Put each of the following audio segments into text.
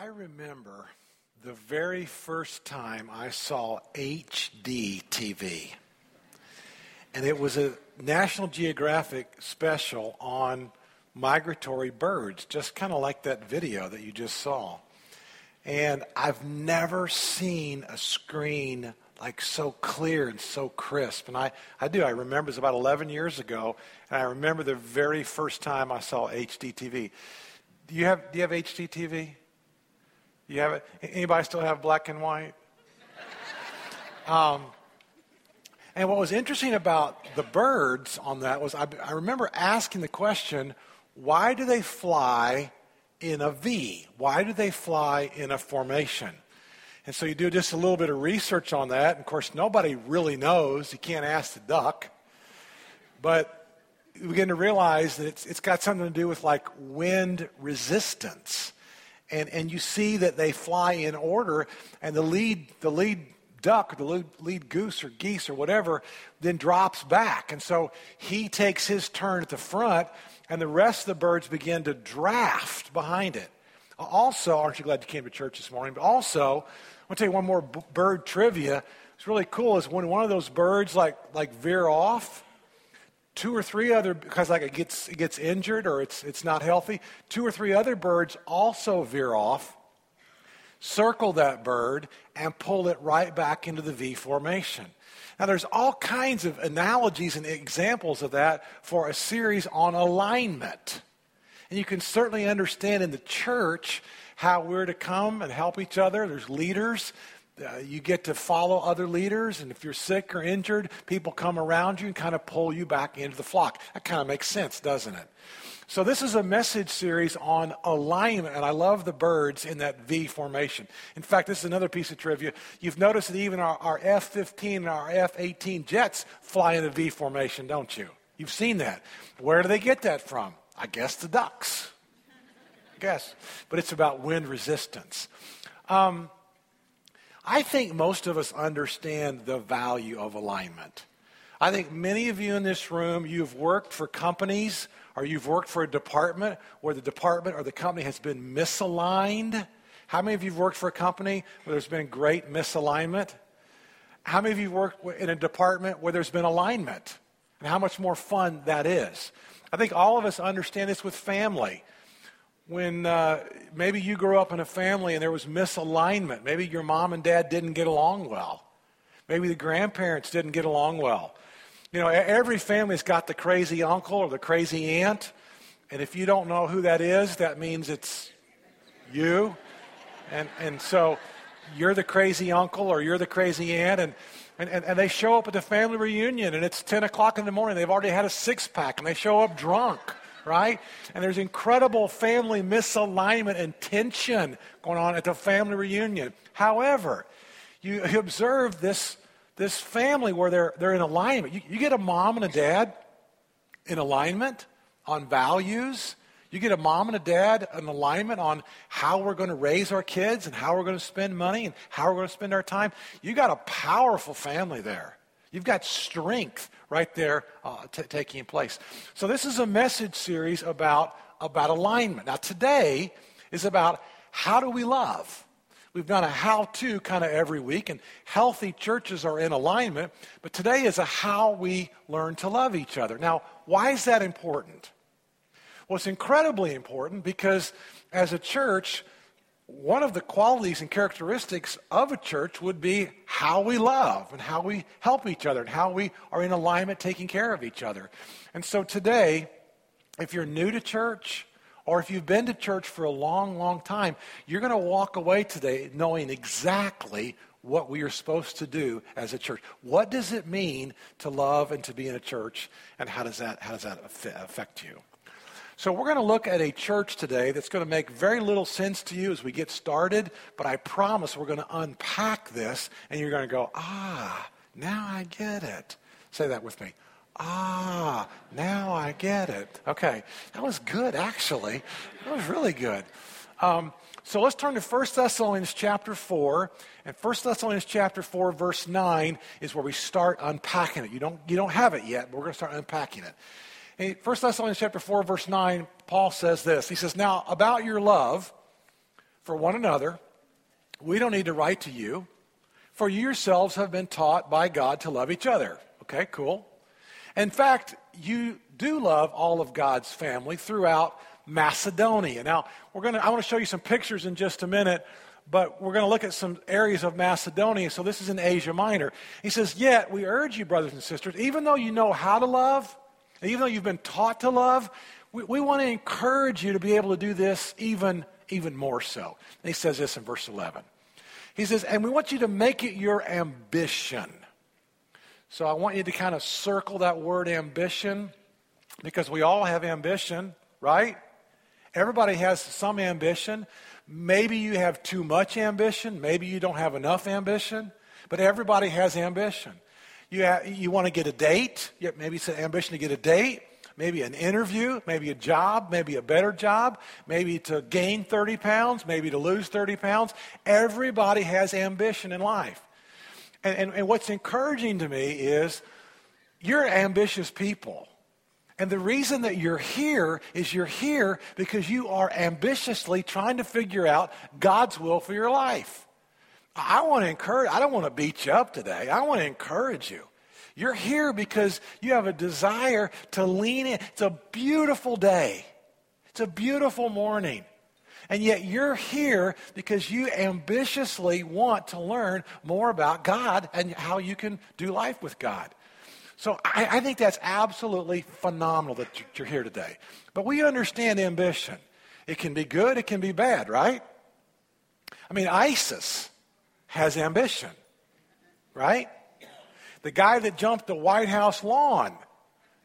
I remember the very first time I saw HD TV. And it was a National Geographic special on migratory birds, just kind of like that video that you just saw. And I've never seen a screen like so clear and so crisp. And I, I do. I remember it was about 11 years ago, and I remember the very first time I saw HD TV. Do you have, do you have HD TV? You have it? Anybody still have black and white? Um, and what was interesting about the birds on that was I, I remember asking the question, why do they fly in a V? Why do they fly in a formation? And so you do just a little bit of research on that. And of course, nobody really knows. You can't ask the duck. But you begin to realize that it's, it's got something to do with like wind resistance. And, and you see that they fly in order, and the lead, the lead duck the lead, lead goose or geese or whatever then drops back. And so he takes his turn at the front, and the rest of the birds begin to draft behind it. Also, aren't you glad you came to church this morning? But also, I'm going to tell you one more b- bird trivia. It's really cool is when one of those birds like, like veer off, two or three other, because like it gets, it gets injured or it's, it's not healthy, two or three other birds also veer off, circle that bird, and pull it right back into the V formation. Now, there's all kinds of analogies and examples of that for a series on alignment. And you can certainly understand in the church how we're to come and help each other. There's leaders. Uh, you get to follow other leaders, and if you're sick or injured, people come around you and kind of pull you back into the flock. That kind of makes sense, doesn't it? So, this is a message series on alignment, and I love the birds in that V formation. In fact, this is another piece of trivia. You've noticed that even our, F 15 and our F 18 jets fly in a V formation, don't you? You've seen that. Where do they get that from? I guess the ducks. I guess. But it's about wind resistance. Um, I think most of us understand the value of alignment. I think many of you in this room, you've worked for companies or you've worked for a department where the department or the company has been misaligned. How many of you have worked for a company where there's been great misalignment? How many of you have worked in a department where there's been alignment? And how much more fun that is. I think all of us understand this with family. When uh, maybe you grew up in a family and there was misalignment, maybe your mom and dad didn't get along well, maybe the grandparents didn't get along well. You know, every family's got the crazy uncle or the crazy aunt, and if you don't know who that is, that means it's you. And, and so you're the crazy uncle or you're the crazy aunt, and and, and, and, they show up at the family reunion and it's 10 o'clock in the morning. They've already had a six pack and they show up drunk, right? And there's incredible family misalignment and tension going on at the family reunion. However, you, observe this, this family where they're, they're in alignment. You, you get a mom and a dad in alignment on values you get a mom and a dad, an alignment on how we're going to raise our kids and how we're going to spend money and how we're going to spend our time. You got a powerful family there. You've got strength right there uh, t- taking place. So this is a message series about about alignment. Now today is about how do we love. We've done a how to kind of every week, and healthy churches are in alignment. But today is a how we learn to love each other. Now, why is that important? Well, it's incredibly important because as a church, one of the qualities and characteristics of a church would be how we love and how we help each other and how we are in alignment taking care of each other. And so today, if you're new to church, or if you've been to church for a long, long time, you're going to walk away today knowing exactly what we are supposed to do as a church. What does it mean to love and to be in a church, and how does that, how does that affect you? So, we're going to look at a church today that's going to make very little sense to you as we get started, but I promise we're going to unpack this and you're going to go, ah, now I get it. Say that with me. Ah, now I get it. Okay, that was good, actually. That was really good. Um, so let's turn to 1 Thessalonians chapter 4. And 1 Thessalonians chapter 4, verse 9 is where we start unpacking it. You don't, you don't have it yet, but we're going to start unpacking it. 1 Thessalonians chapter 4, verse 9, Paul says this. He says, Now about your love for one another. We don't need to write to you, for you yourselves have been taught by God to love each other. Okay, cool. In fact, you do love all of God's family throughout Macedonia. Now, we're going to I want to show you some pictures in just a minute, but we're going to look at some areas of Macedonia. So this is in Asia Minor. He says, "Yet we urge you, brothers and sisters, even though you know how to love, even though you've been taught to love, we, we want to encourage you to be able to do this even even more so." And he says this in verse 11. He says, "And we want you to make it your ambition." So I want you to kind of circle that word ambition because we all have ambition, right? Everybody has some ambition. Maybe you have too much ambition. Maybe you don't have enough ambition. But everybody has ambition. You, have, you want to get a date. Maybe it's an ambition to get a date. Maybe an interview. Maybe a job. Maybe a better job. Maybe to gain 30 pounds. Maybe to lose 30 pounds. Everybody has ambition in life. And, and, and what's encouraging to me is you're ambitious people. And the reason that you're here is you're here because you are ambitiously trying to figure out God's will for your life. I want to encourage, I don't want to beat you up today. I want to encourage you. You're here because you have a desire to lean in. It's a beautiful day. It's a beautiful morning. And yet you're here because you ambitiously want to learn more about God and how you can do life with God. So I, I think that's absolutely phenomenal that you're here today. But we understand ambition. It can be good, it can be bad, right? I mean, ISIS has ambition, right? The guy that jumped the White House lawn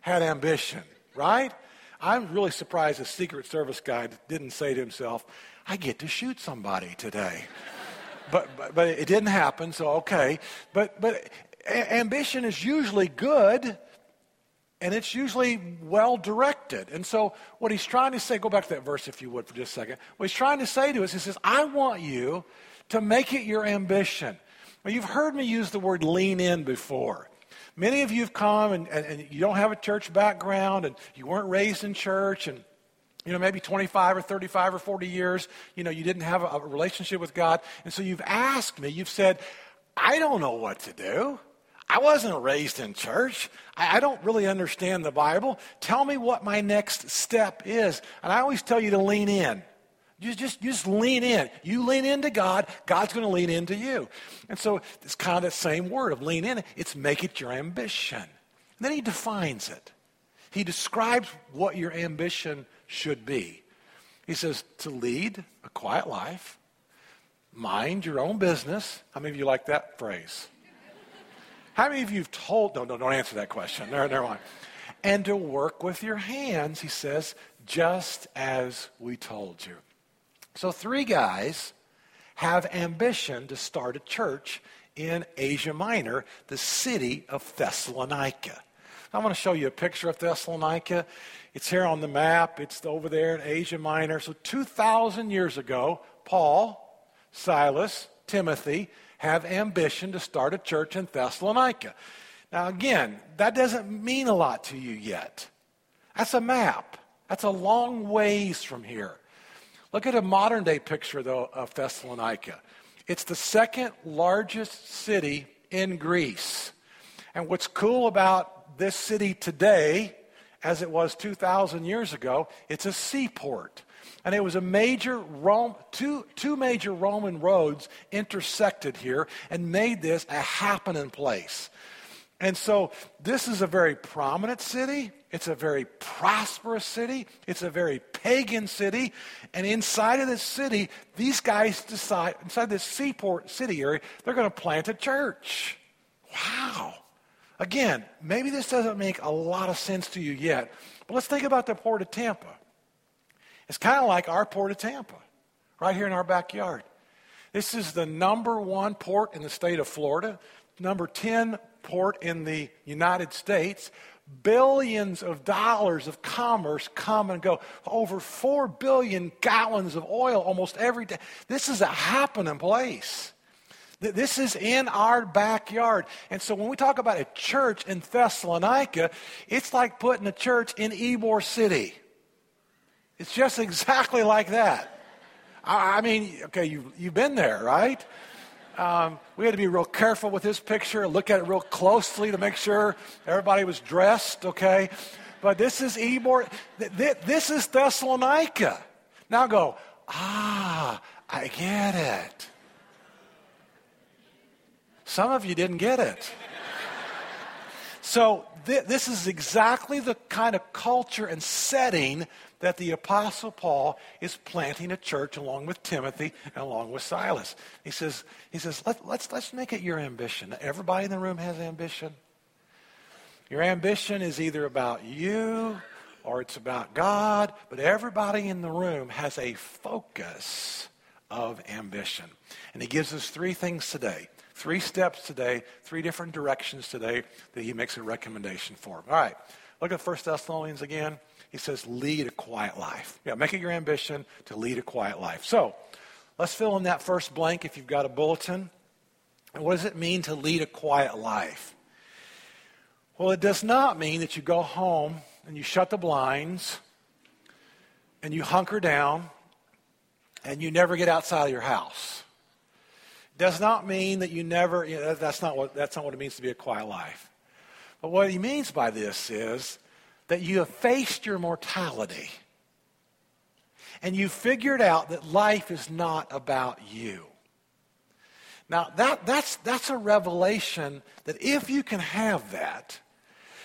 had ambition, right? I'm really surprised the Secret Service guy didn't say to himself, I get to shoot somebody today. but, but, but it didn't happen, so okay. But, but a- ambition is usually good and it's usually well directed. And so, what he's trying to say, go back to that verse if you would for just a second. What he's trying to say to us, he says, I want you to make it your ambition. Now, you've heard me use the word lean in before. Many of you have come and, and, and you don't have a church background and you weren't raised in church and you know, maybe 25 or 35 or 40 years, you know, you didn't have a, a relationship with God. And so you've asked me, you've said, I don't know what to do. I wasn't raised in church. I, I, don't really understand the Bible. Tell me what my next step is. And I always tell you to lean in. You just, just lean in. You lean into God, God's going to lean into you. And so it's kind of the same word of lean in. It's make it your ambition. And then he defines it. He describes what your ambition should be. He says to lead a quiet life, mind your own business. How many of you like that phrase? How many of you have told, no, no, don't answer that question. Never, never mind. And to work with your hands, he says, just as we told you. So, three guys have ambition to start a church in Asia Minor, the city of Thessalonica. I want to show you a picture of Thessalonica. It's here on the map, it's over there in Asia Minor. So, 2,000 years ago, Paul, Silas, Timothy, have ambition to start a church in Thessalonica. Now, again, that doesn't mean a lot to you yet. That's a map. That's a long ways from here. Look at a modern day picture, though, of Thessalonica. It's the second largest city in Greece. And what's cool about this city today, as it was 2,000 years ago, it's a seaport. And it was a major Rome, two, two major Roman roads intersected here and made this a happening place. And so this is a very prominent city. It's a very prosperous city. It's a very pagan city. And inside of this city, these guys decide, inside this seaport city area, they're going to plant a church. Wow. Again, maybe this doesn't make a lot of sense to you yet, but let's think about the port of Tampa. It's kind of like our port of Tampa, right here in our backyard. This is the number one port in the state of Florida, number 10 port in the United States. Billions of dollars of commerce come and go. Over 4 billion gallons of oil almost every day. This is a happening place. This is in our backyard. And so when we talk about a church in Thessalonica, it's like putting a church in Ybor City. It's just exactly like that. I, mean, okay, you, you've been there, right? Um, we had to be real careful with this picture, look at it real closely to make sure everybody was dressed, okay? But this is Ybor, th- th- this is Thessalonica. Now go, ah, I get it. Some of you didn't get it. So, th- this is exactly the kind of culture and setting that the Apostle Paul is planting a church along with Timothy and along with Silas. He says, he says Let, let's, let's make it your ambition. Everybody in the room has ambition. Your ambition is either about you or it's about God, but everybody in the room has a focus of ambition. And he gives us three things today Three steps today, three different directions today that he makes a recommendation for. All right, look at 1 Thessalonians again. He says, lead a quiet life. Yeah, make it your ambition to lead a quiet life. So let's fill in that first blank if you've got a bulletin. And What does it mean to lead a quiet life? Well, it does not mean that you go home and you shut the blinds and you hunker down and you never get outside of your house It does not mean that you never, you know, that's, not what, that's not what it means to be a quiet life. But what he means by this is that you have faced your mortality and you figured out that life is not about you. Now, that, that's, that's a revelation that if you can have that,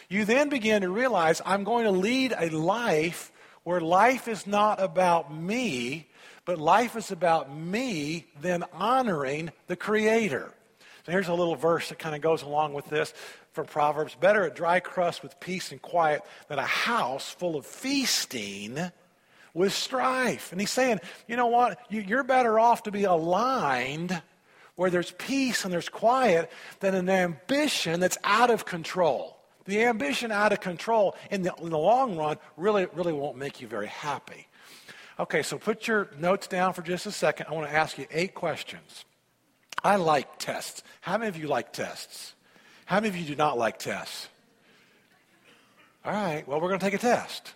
you then begin to realize I'm going to lead a life where life is not about me, but life is about me then honoring the Creator. So here's a little verse that kind of goes along with this from Proverbs Better a dry crust with peace and quiet than a house full of feasting with strife. And he's saying, you know what? You're better off to be aligned where there's peace and there's quiet than an ambition that's out of control. The ambition out of control in the, in the long run really, really won't make you very happy. Okay, so put your notes down for just a second. I want to ask you eight questions. I like tests. How many of you like tests? How many of you do not like tests? All right, well, we're going to take a test.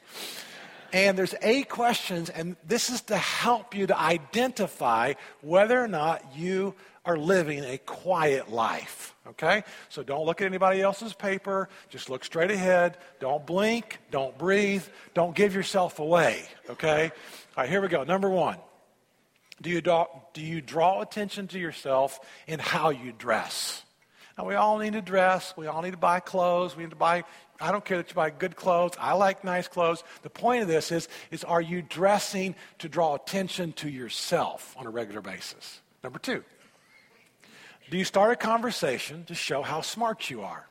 And there's eight questions, and this is to help you to identify whether or not you are living a quiet life. Okay? So don't look at anybody else's paper. Just look straight ahead. Don't blink. Don't breathe. Don't give yourself away. Okay? All right, here we go. Number one. Do you, draw, do you draw attention to yourself in how you dress? Now, we all need to dress. We all need to buy clothes. We need to buy, I don't care that you buy good clothes. I like nice clothes. The point of this is, is are you dressing to draw attention to yourself on a regular basis? Number two, do you start a conversation to show how smart you are?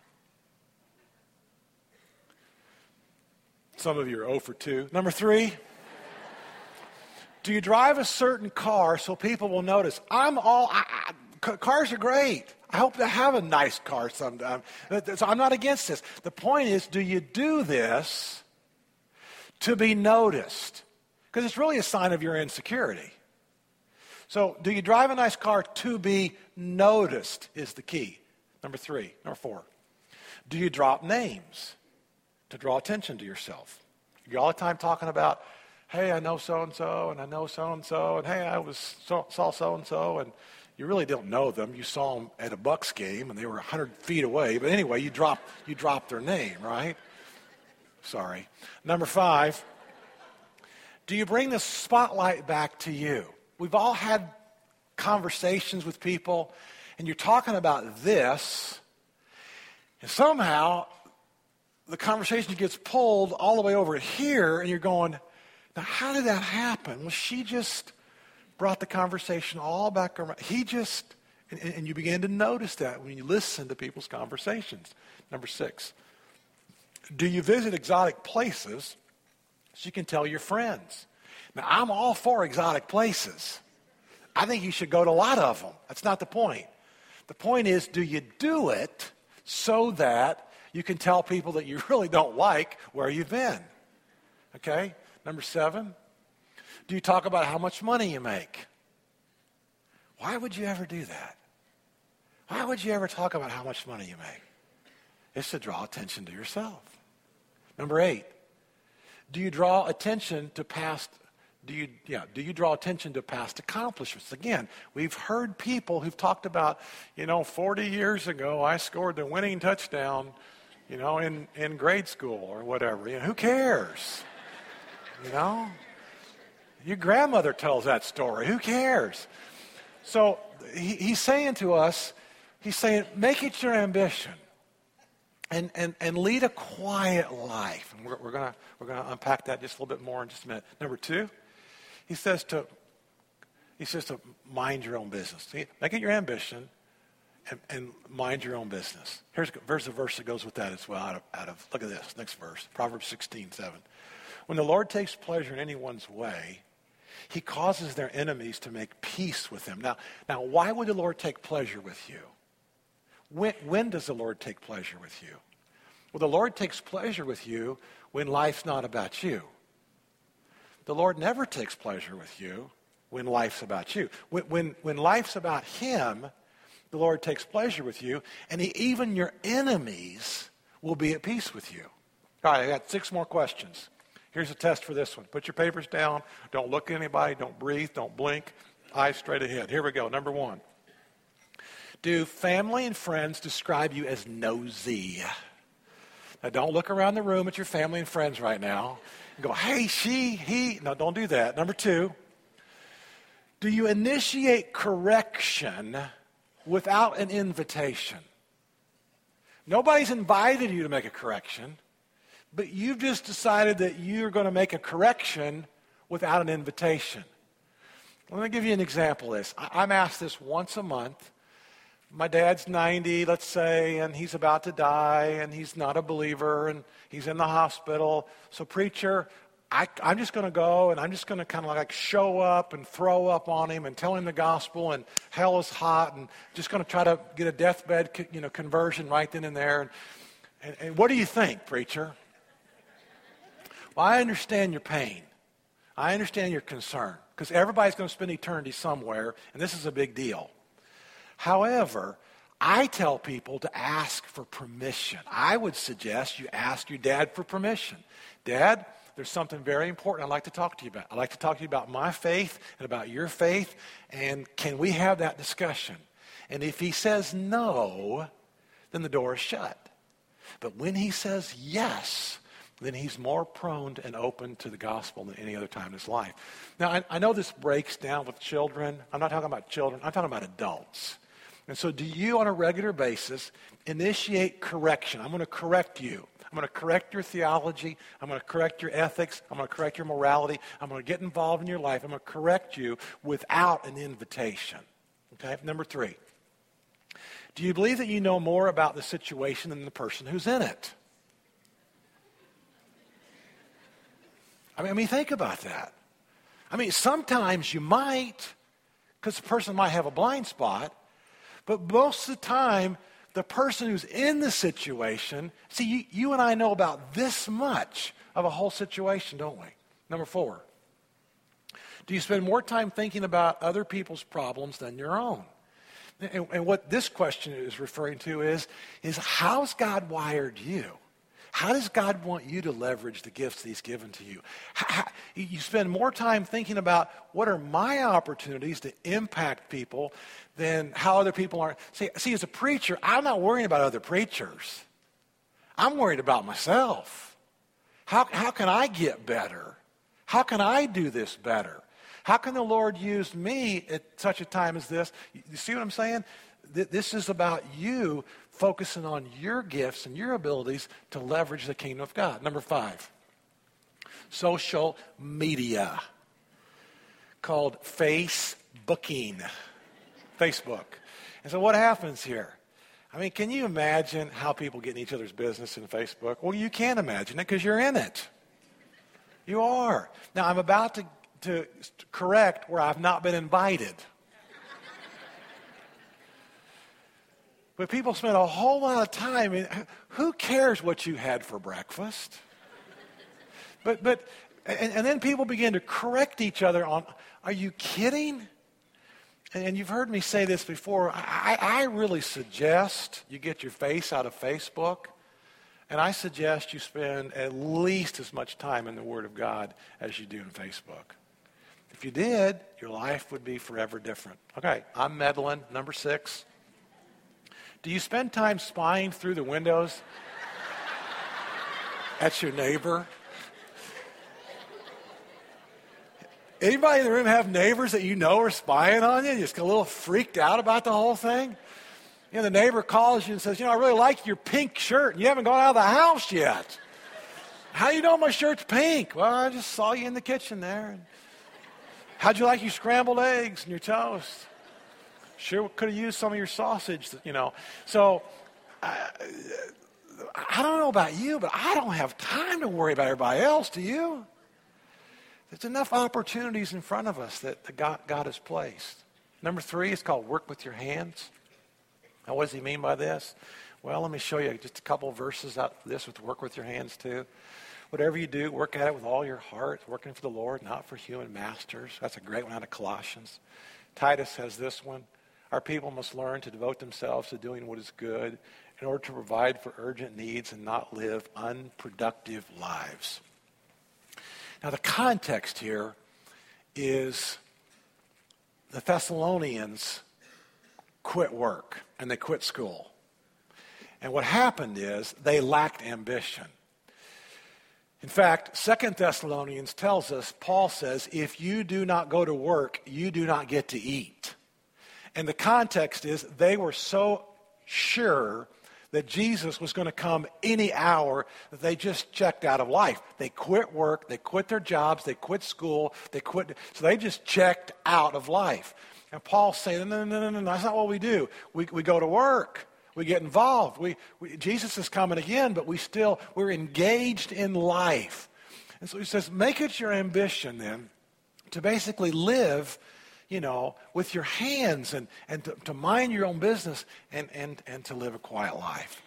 Some of you are 0 for 2. Number three, do you drive a certain car so people will notice? I'm all, I, I, cars are great. I hope to have a nice car sometime. So I'm not against this. The point is, do you do this to be noticed? Because it's really a sign of your insecurity. So, do you drive a nice car to be noticed? Is the key. Number three. Number four. Do you drop names to draw attention to yourself? You're all the time talking about hey, I know so and so, and I know so and so, and hey, I was saw so and so, and you really don't know them. You saw them at a Bucs game, and they were 100 feet away. But anyway, you drop you drop their name, right? Sorry. Number five. Do you bring the spotlight back to you? We've all had conversations with people, and you're talking about this, and somehow the conversation gets pulled all the way over here, and you're going, now, how did that happen? Well, she just brought the conversation all back around. He just, and, and you begin to notice that when you listen to people's conversations. Number six, do you visit exotic places so you can tell your friends? Now, I'm all for exotic places. I think you should go to a lot of them. That's not the point. The point is, do you do it so that you can tell people that you really don't like where you've been? Okay? Number seven, do you talk about how much money you make? Why would you ever do that? Why would you ever talk about how much money you make? It's to draw attention to yourself. Number eight, do you draw attention to past Do you, yeah, do you draw attention to past accomplishments? Again, we've heard people who've talked about, you know, 40 years ago I scored the winning touchdown, you know, in, in grade school or whatever. You know, who cares? You know? Your grandmother tells that story. Who cares? So he, he's saying to us, he's saying, make it your ambition and, and, and lead a quiet life. And we're, we're going we're gonna unpack that just a little bit more in just a minute. Number two, he says to, he says to mind your own business. Make it your ambition and, and mind your own business. Here's, here's a verse that goes with that as well out of, out of, look at this, next verse, Proverbs 16, 7. When the Lord takes pleasure in anyone's way, he causes their enemies to make peace with them. Now, now why would the Lord take pleasure with you? When, when does the Lord take pleasure with you? Well, the Lord takes pleasure with you when life's not about you. The Lord never takes pleasure with you when life's about you. When, when, when life's about Him, the Lord takes pleasure with you, and he, even your enemies will be at peace with you. All right, I got six more questions. Here's a test for this one. Put your papers down. Don't look at anybody. Don't breathe. Don't blink. Eyes straight ahead. Here we go. Number one. Do family and friends describe you as nosy? Now, don't look around the room at your family and friends right now and go, hey, she, he. No, don't do that. Number two. Do you initiate correction without an invitation? Nobody's invited you to make a correction but you've just decided that you're going to make a correction without an invitation. Let me give you an example of this. I'm asked this once a month. My dad's 90, let's say, and he's about to die, and he's not a believer, and he's in the hospital. So, preacher, I, am just going to go and I'm just going to kind of like show up and throw up on him and tell him the gospel and hell is hot and just going to try to get a deathbed you know, conversion right then and there. And, and, and what do you think, preacher? Well, I understand your pain. I understand your concern because everybody's going to spend eternity somewhere, and this is a big deal. However, I tell people to ask for permission. I would suggest you ask your dad for permission. Dad, there's something very important I'd like to talk to you about. I'd like to talk to you about my faith and about your faith, and can we have that discussion? And if he says no, then the door is shut. But when he says yes, then he's more prone and open to the gospel than any other time in his life. Now, I, I, know this breaks down with children. I'm not talking about children, I'm talking about adults. And so, do you on a regular basis initiate correction? I'm going to correct you. I'm going to correct your theology. I'm going to correct your ethics. I'm going to correct your morality. I'm going to get involved in your life. I'm going to correct you without an invitation. Okay? Number three. Do you believe that you know more about the situation than the person who's in it? I mean, I mean, think about that. I mean, sometimes you might, because the person might have a blind spot, but most of the time, the person who's in the situation, see, you, you and I know about this much of a whole situation, don't we? Number four, do you spend more time thinking about other people's problems than your own? And, and what this question is referring to is, is how's God wired you? How does God want you to leverage the gifts He's given to you? How, you spend more time thinking about what are my opportunities to impact people than how other people are. See, see, as a preacher, I'm not worrying about other preachers. I'm worried about myself. How, how can I get better? How can I do this better? How can the Lord use me at such a time as this? You see what I'm saying? This is about you focusing on your gifts and your abilities to leverage the kingdom of God. Number five, social media called Facebooking. Facebook. And so what happens here? I mean, can you imagine how people get in each other's business in Facebook? Well, you can imagine it because you're in it. You are. Now, I'm about to, to correct where I've not been invited. But people spend a whole lot of time. In, who cares what you had for breakfast? But, but, and, and then people begin to correct each other on, are you kidding? And you've heard me say this before. I, I really suggest you get your face out of Facebook. And I suggest you spend at least as much time in the Word of God as you do in Facebook. If you did, your life would be forever different. Okay, I'm meddling. Number six. Do you spend time spying through the windows at your neighbor? Anybody in the room have neighbors that you know are spying on you? You just get a little freaked out about the whole thing? You know, the neighbor calls you and says, You know, I really like your pink shirt, and you haven't gone out of the house yet. How do you know my shirt's pink? Well, I just saw you in the kitchen there. How'd you like your scrambled eggs and your toast? Sure, could have used some of your sausage, you know. So, I, I don't know about you, but I don't have time to worry about everybody else, do you? There's enough opportunities in front of us that God, God has placed. Number three is called work with your hands. Now, what does he mean by this? Well, let me show you just a couple verses out this with work with your hands too. Whatever you do, work at it with all your heart, working for the Lord, not for human masters. That's a great one out of Colossians. Titus has this one. Our people must learn to devote themselves to doing what is good in order to provide for urgent needs and not live unproductive lives. Now, the context here is the Thessalonians quit work and they quit school. And what happened is they lacked ambition. In fact, Second Thessalonians tells us, Paul says, if you do not go to work, you do not get to eat. And the context is they were so sure that Jesus was going to come any hour that they just checked out of life. They quit work, they quit their jobs, they quit school, they quit. So they just checked out of life. And Paul's saying, no, no, no, no, no, that's not what we do. We, we go to work. We get involved. We, we, Jesus is coming again, but we still, we're engaged in life. And so he says, make it your ambition then to basically live you know, with your hands and, and to, to mind your own business and, and, and to live a quiet life.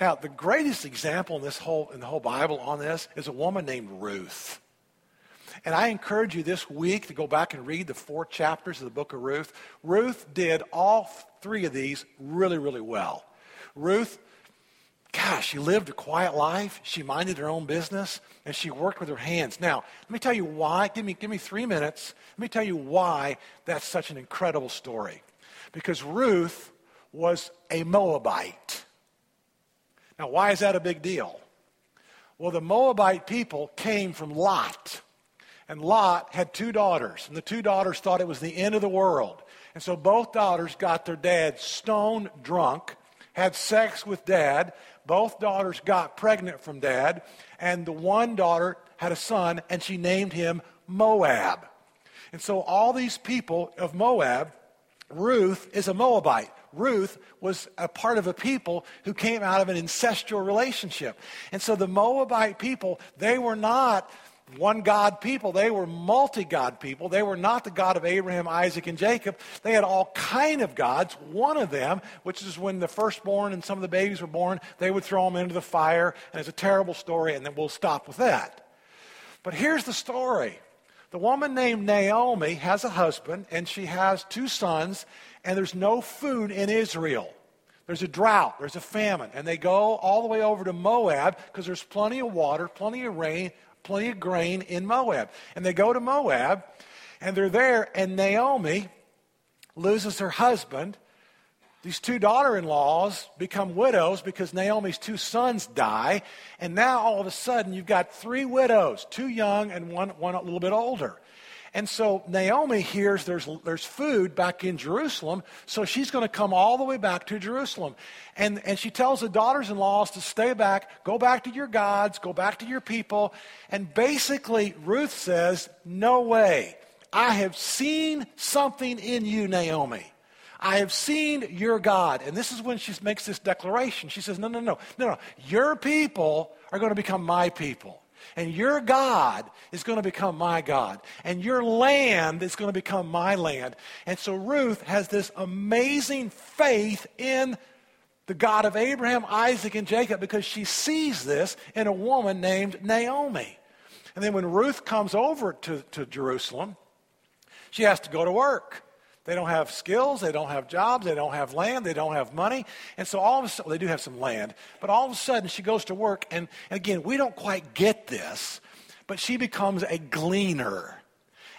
Now, the greatest example in this whole in the whole Bible on this is a woman named Ruth. And I encourage you this week to go back and read the four chapters of the book of Ruth. Ruth did all three of these really, really well. Ruth gosh, she lived a quiet life. She minded her own business, and she worked with her hands. Now, let me tell you why. Give me, give me three minutes. Let me tell you why that's such an incredible story. Because Ruth was a Moabite. Now, why is that a big deal? Well, the Moabite people came from Lot. And Lot had two daughters, and the two daughters thought it was the end of the world. And so both daughters got their dad stone drunk, had sex with dad, both daughters got pregnant from dad, and the one daughter had a son, and she named him Moab. And so all these people of Moab, Ruth is a Moabite. Ruth was a part of a people who came out of an ancestral relationship. And so the Moabite people, they were not one God people. They were multi God people. They were not the God of Abraham, Isaac, and Jacob. They had all kind of gods. One of them, which is when the firstborn and some of the babies were born, they would throw them into the fire. And it's a terrible story, and then we'll stop with that. But here's the story. The woman named Naomi has a husband, and she has two sons, and there's no food in Israel. There's a drought, there's a famine, and they go all the way over to Moab because there's plenty of water, plenty of rain, plenty of grain in Moab. And they go to Moab, and they're there, and Naomi loses her husband. These two daughter in laws become widows because Naomi's two sons die. And now all of a sudden, you've got three widows, two young and one, one a little bit older. And so Naomi hears there's, there's food back in Jerusalem, so she's going to come all the way back to Jerusalem. And, and she tells the daughters in laws to stay back, go back to your gods, go back to your people. And basically, Ruth says, No way. I have seen something in you, Naomi. I have seen your God. And this is when she makes this declaration. She says, No, no, no, no, no. Your people are going to become my people. And your God is going to become my God. And your land is going to become my land. And so Ruth has this amazing faith in the God of Abraham, Isaac, and Jacob because she sees this in a woman named Naomi. And then when Ruth comes over to, to Jerusalem, she has to go to work. They don't have skills, they don't have jobs, they don't have land, they don't have money. And so all of a sudden, they do have some land, but all of a sudden she goes to work. And, again, we don't quite get this, but she becomes a gleaner.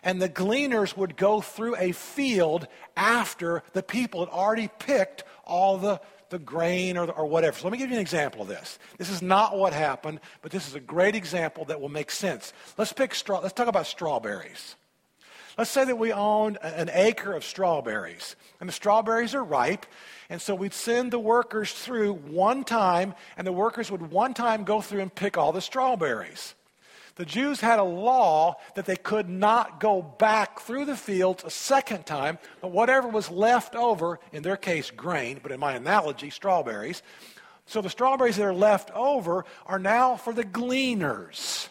and the gleaners would go through a field after the people had already picked all the, the grain or, or whatever. So let me give you an example of this. This is not what happened, but this is a great example that will make sense. Let's pick straw. Let's talk about strawberries. Let's say that we owned an acre of strawberries, and the strawberries are ripe, and so we'd send the workers through one time, and the workers would one time go through and pick all the strawberries. The Jews had a law that they could not go back through the fields a second time, but whatever was left over, in their case, grain, but in my analogy, strawberries. So the strawberries that are left over are now for the gleaners.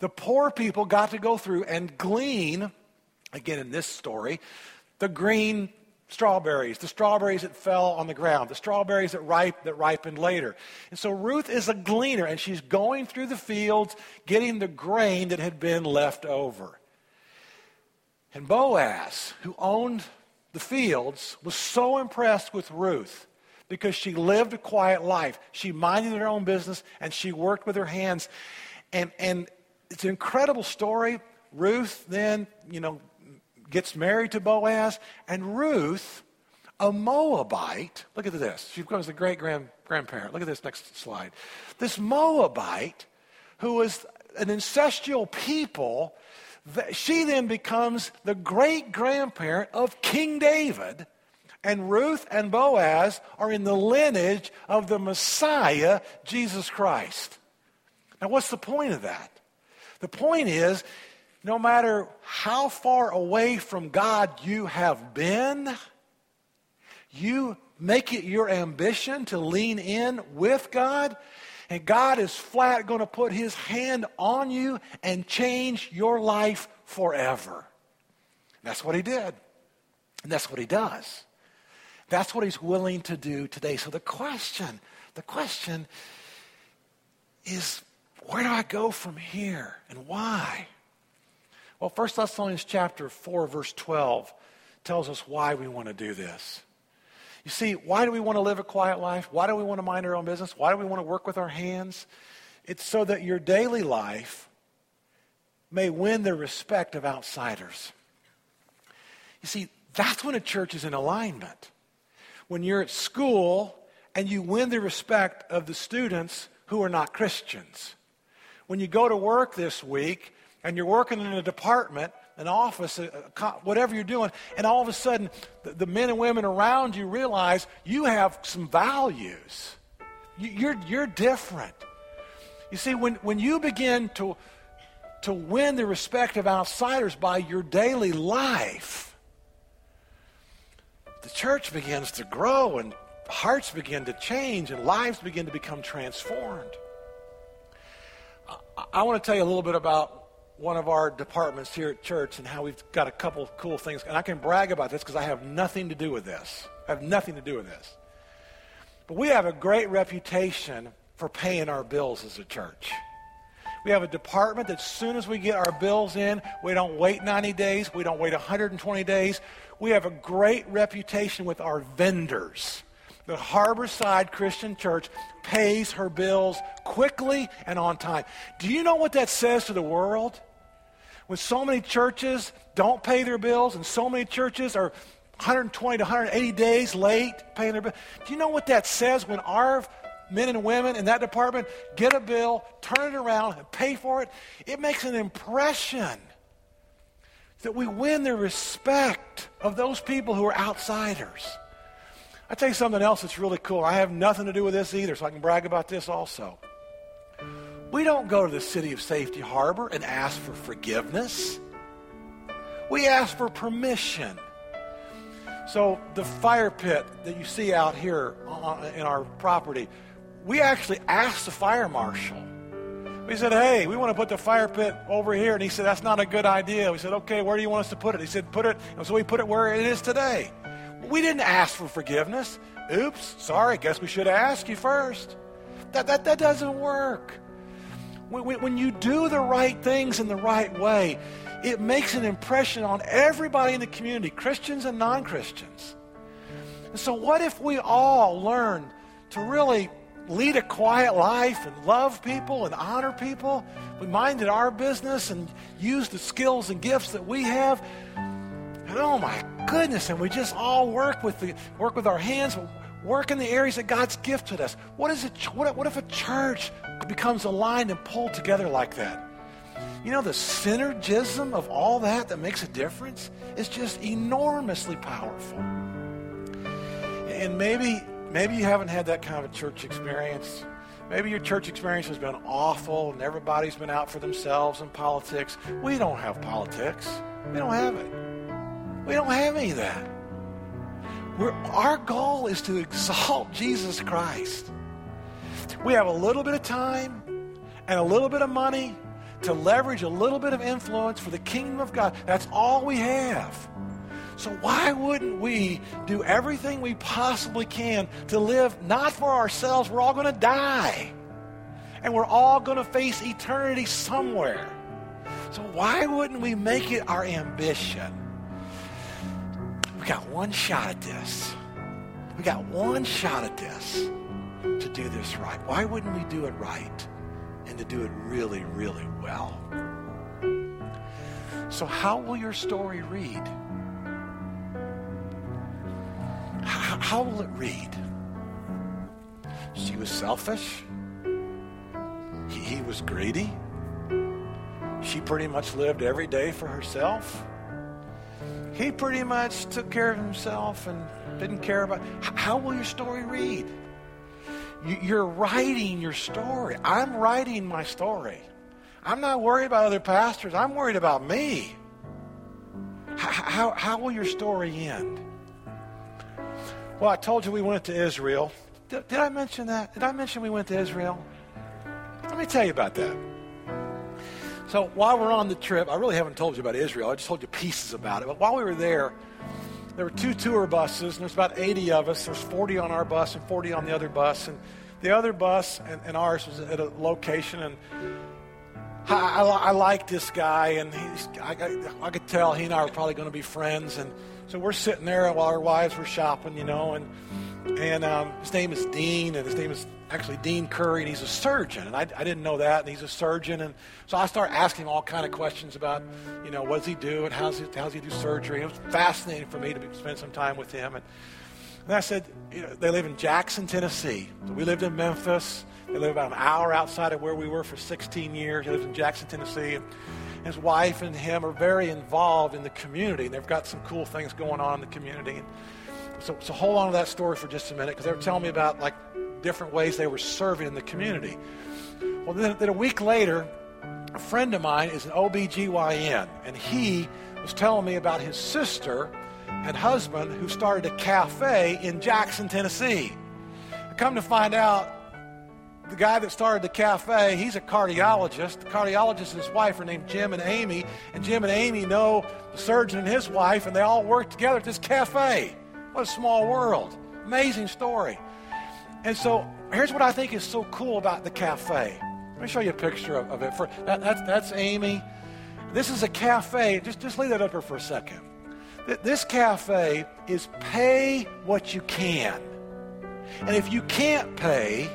The poor people got to go through and glean, again in this story, the green strawberries, the strawberries that fell on the ground, the strawberries that ripe that ripened later. And so Ruth is a gleaner and she's going through the fields getting the grain that had been left over. And Boaz, who owned the fields, was so impressed with Ruth because she lived a quiet life. She minded her own business and she worked with her hands. And, and it's an incredible story. Ruth then, you know, gets married to Boaz, and Ruth, a Moabite, look at this. She becomes the great grandparent. Look at this next slide. This Moabite, who was an ancestral people, she then becomes the great grandparent of King David. And Ruth and Boaz are in the lineage of the Messiah, Jesus Christ. Now, what's the point of that? The point is no matter how far away from God you have been, you make it your ambition to lean in with God, and God is flat going to put his hand on you and change your life forever. That's what he did. And that's what he does. That's what he's willing to do today. So the question, the question is where do I go from here and why? Well, 1 Thessalonians chapter 4, verse 12 tells us why we want to do this. You see, why do we want to live a quiet life? Why do we want to mind our own business? Why do we want to work with our hands? It's so that your daily life may win the respect of outsiders. You see, that's when a church is in alignment. When you're at school and you win the respect of the students who are not Christians. When you go to work this week and you're working in a department, an office, whatever you're doing, and all of a sudden the, the men and women around you realize you have some values. You, you're, you're different. You see, when, when you begin to, to win the respect of outsiders by your daily life, the church begins to grow and hearts begin to change and lives begin to become transformed. I, I want to tell you a little bit about one of our departments here at church and how we've got a couple of cool things. And I can brag about this because I have nothing to do with this. I have nothing to do with this. But we have a great reputation for paying our bills as a church. We have a department that as soon as we get our bills in, we don't wait 90 days, we don't wait 120 days. We have a great reputation with our vendors. The Harborside Christian Church pays her bills quickly and on time. Do you know what that says to the world? When so many churches don't pay their bills and so many churches are 120 to 180 days late paying their bill, do you know what that says when our men and women in that department get a bill, turn it around, and pay for it? It makes an impression that we win the respect of those people who are outsiders. I tell you something else that's really cool. I have nothing to do with this either, so I can brag about this also. We don't go to the city of Safety Harbor and ask for forgiveness. We ask for permission. So the fire pit that you see out here uh, in our property, we actually asked the fire marshal. We said, hey, we want to put the fire pit over here. And he said, that's not a good idea. We said, okay, where do you want us to put it? He said, put it. And so we put it where it is today. We didn't ask for forgiveness. Oops, sorry, guess we should ask you first. That, that, that doesn't work. When, when you do the right things in the right way, it makes an impression on everybody in the community, Christians and non Christians. And so, what if we all learn to really lead a quiet life and love people and honor people we minded our business and used the skills and gifts that we have. And oh my goodness, and we just all work with the work with our hands, work in the areas that God's gifted us. What is it? What, what if a church becomes aligned and pulled together like that? You know, the synergism of all that that makes a difference is just enormously powerful. And maybe, maybe you haven't had that kind of a church experience. Maybe your church experience has been awful and everybody's been out for themselves and politics. We don't have politics. We don't have it. We don't have any of that. We're, our goal is to exalt Jesus Christ. We have a little bit of time and a little bit of money to leverage a little bit of influence for the kingdom of God. That's all we have. So why wouldn't we do everything we possibly can to live not for ourselves? We're all going to die. And we're all going to face eternity somewhere. So why wouldn't we make it our ambition? Got one shot at this. We got one shot at this to do this right. Why wouldn't we do it right? and to do it really, really well. So, how will your story read? How, how will it read? She was selfish. He, he was greedy. She pretty much lived every day for herself. He pretty much took care of himself and didn't care about. How will your story read? You're writing your story. I'm writing my story. I'm not worried about other pastors. I'm worried about me. How, how, how will your story end? Well, I told you we went to Israel. Did, did I mention that? Did I mention we went to Israel? Let me tell you about that. So while we're on the trip, I really haven't told you about Israel. I just told you pieces about it. But while we were there, there were two tour buses, and there's about 80 of us. There's 40 on our bus and 40 on the other bus. And the other bus and, and ours was at a location, and I, I, I like this guy, and he's, I, I, could tell he and I were probably going to be friends. And so we're sitting there while our wives were shopping, you know, and and um, his name is Dean, and his name is actually Dean Curry, and he's a surgeon, and I, I didn't know that, and he's a surgeon, and so I started asking him all kind of questions about, you know, what does he do, and how's he, how's he do surgery. It was fascinating for me to spend some time with him, and, and I said, you know, they live in Jackson, Tennessee. So we lived in Memphis. They live about an hour outside of where we were for 16 years. He lives in Jackson, Tennessee. And his wife and him are very involved in the community. And they've got some cool things going on in the community. So, so hold on to that story for just a minute because they were telling me about like different ways they were serving in the community. Well, then, then a week later, a friend of mine is an OBGYN, and he was telling me about his sister and husband who started a cafe in Jackson, Tennessee. Come to find out, the guy that started the cafe, he's a cardiologist. The cardiologist and his wife are named Jim and Amy, and Jim and Amy know the surgeon and his wife, and they all work together at this cafe. What a small world. Amazing story. And so here's what I think is so cool about the cafe. Let me show you a picture of, of it. For that, that's, that's Amy. This is a cafe. Just, just leave that up here for a second. This cafe is pay what you can. And if you can't pay,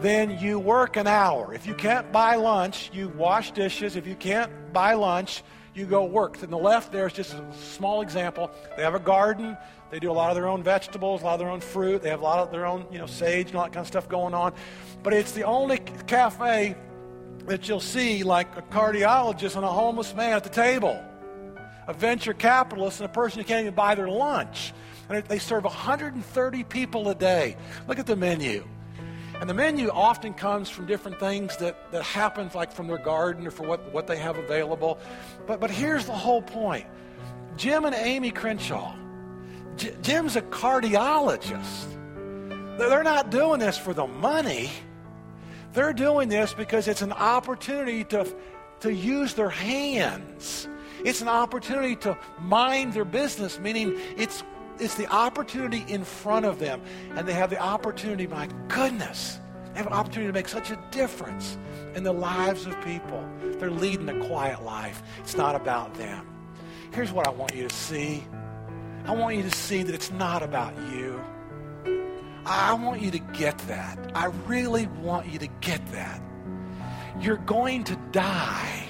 then you work an hour. If you can't buy lunch, you wash dishes. If you can't buy lunch, you go work. To the left, there's just a small example. They have a garden. They do a lot of their own vegetables, a lot of their own fruit. They have a lot of their own, you know, sage and all that kind of stuff going on. But it's the only cafe that you'll see like a cardiologist and a homeless man at the table, a venture capitalist and a person who can't even buy their lunch. And they serve 130 people a day. Look at the menu. And the menu often comes from different things that, that happen, like from their garden or for what, what they have available. But, but here's the whole point Jim and Amy Crenshaw. J- Jim's a cardiologist. They're not doing this for the money. They're doing this because it's an opportunity to, to use their hands. It's an opportunity to mind their business, meaning it's it's the opportunity in front of them. And they have the opportunity, my goodness, they have an opportunity to make such a difference in the lives of people. They're leading a quiet life. It's not about them. Here's what I want you to see I want you to see that it's not about you. I want you to get that. I really want you to get that. You're going to die.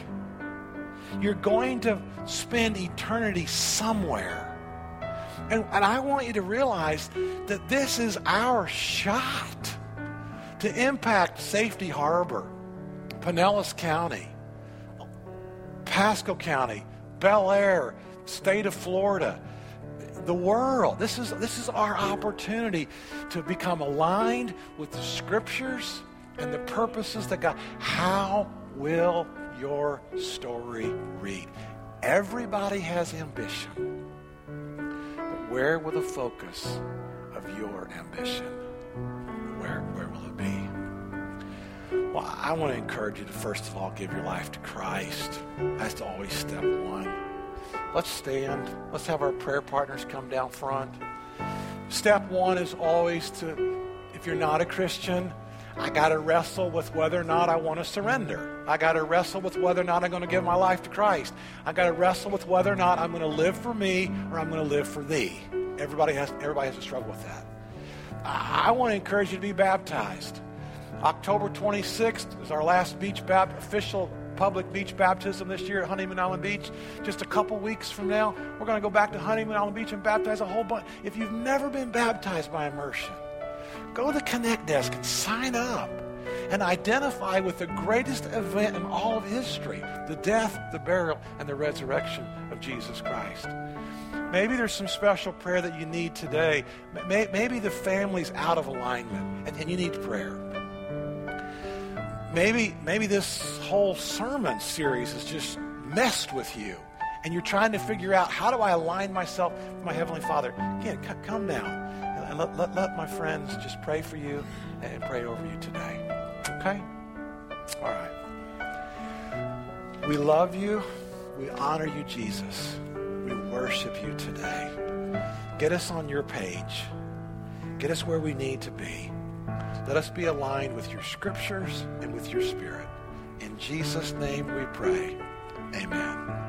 You're going to spend eternity somewhere. And, and I want you to realize that this is our shot to impact Safety Harbor, Pinellas County, Pasco County, Belleair, state of Florida, the world. This is, this is our opportunity to become aligned with the scriptures and the purposes that God. How will your story read? Everybody has ambition. Where will the focus of your ambition? Where, where will it be? Well, I want to encourage you to first of all give your life to Christ. That's always step one. Let's stand. Let's have our prayer partners come down front. Step one is always to, if you're not a Christian, I got to wrestle with whether or not I want to surrender. I got to wrestle with whether or not I'm going to give my life to Christ. I got to wrestle with whether or not I'm going to live for me or I'm going to live for thee. Everybody has, everybody has to struggle with that. I, want to encourage you to be baptized. October 26th is our last beach bap- official public beach baptism this year at Honeymoon Island Beach. Just a couple weeks from now, we're going to go back to Honeymoon Island Beach and baptize a whole bunch. If you've never been baptized by immersion, go to the Connect desk and sign up and identify with the greatest event in all of history the death, the burial, and the resurrection of Jesus Christ. Maybe there's some special prayer that you need today. Maybe the family's out of alignment and you need prayer maybe maybe this whole sermon series has just messed with you and you're trying to figure out how do i align myself with my heavenly father again come down and let, let, let my friends just pray for you and pray over you today okay? All right. We love you. We honor you jesus. We worship you today. Get us on your page. Get us where we need to be. Let us be aligned with your scriptures and with your spirit. In Jesus' name we pray. Amen.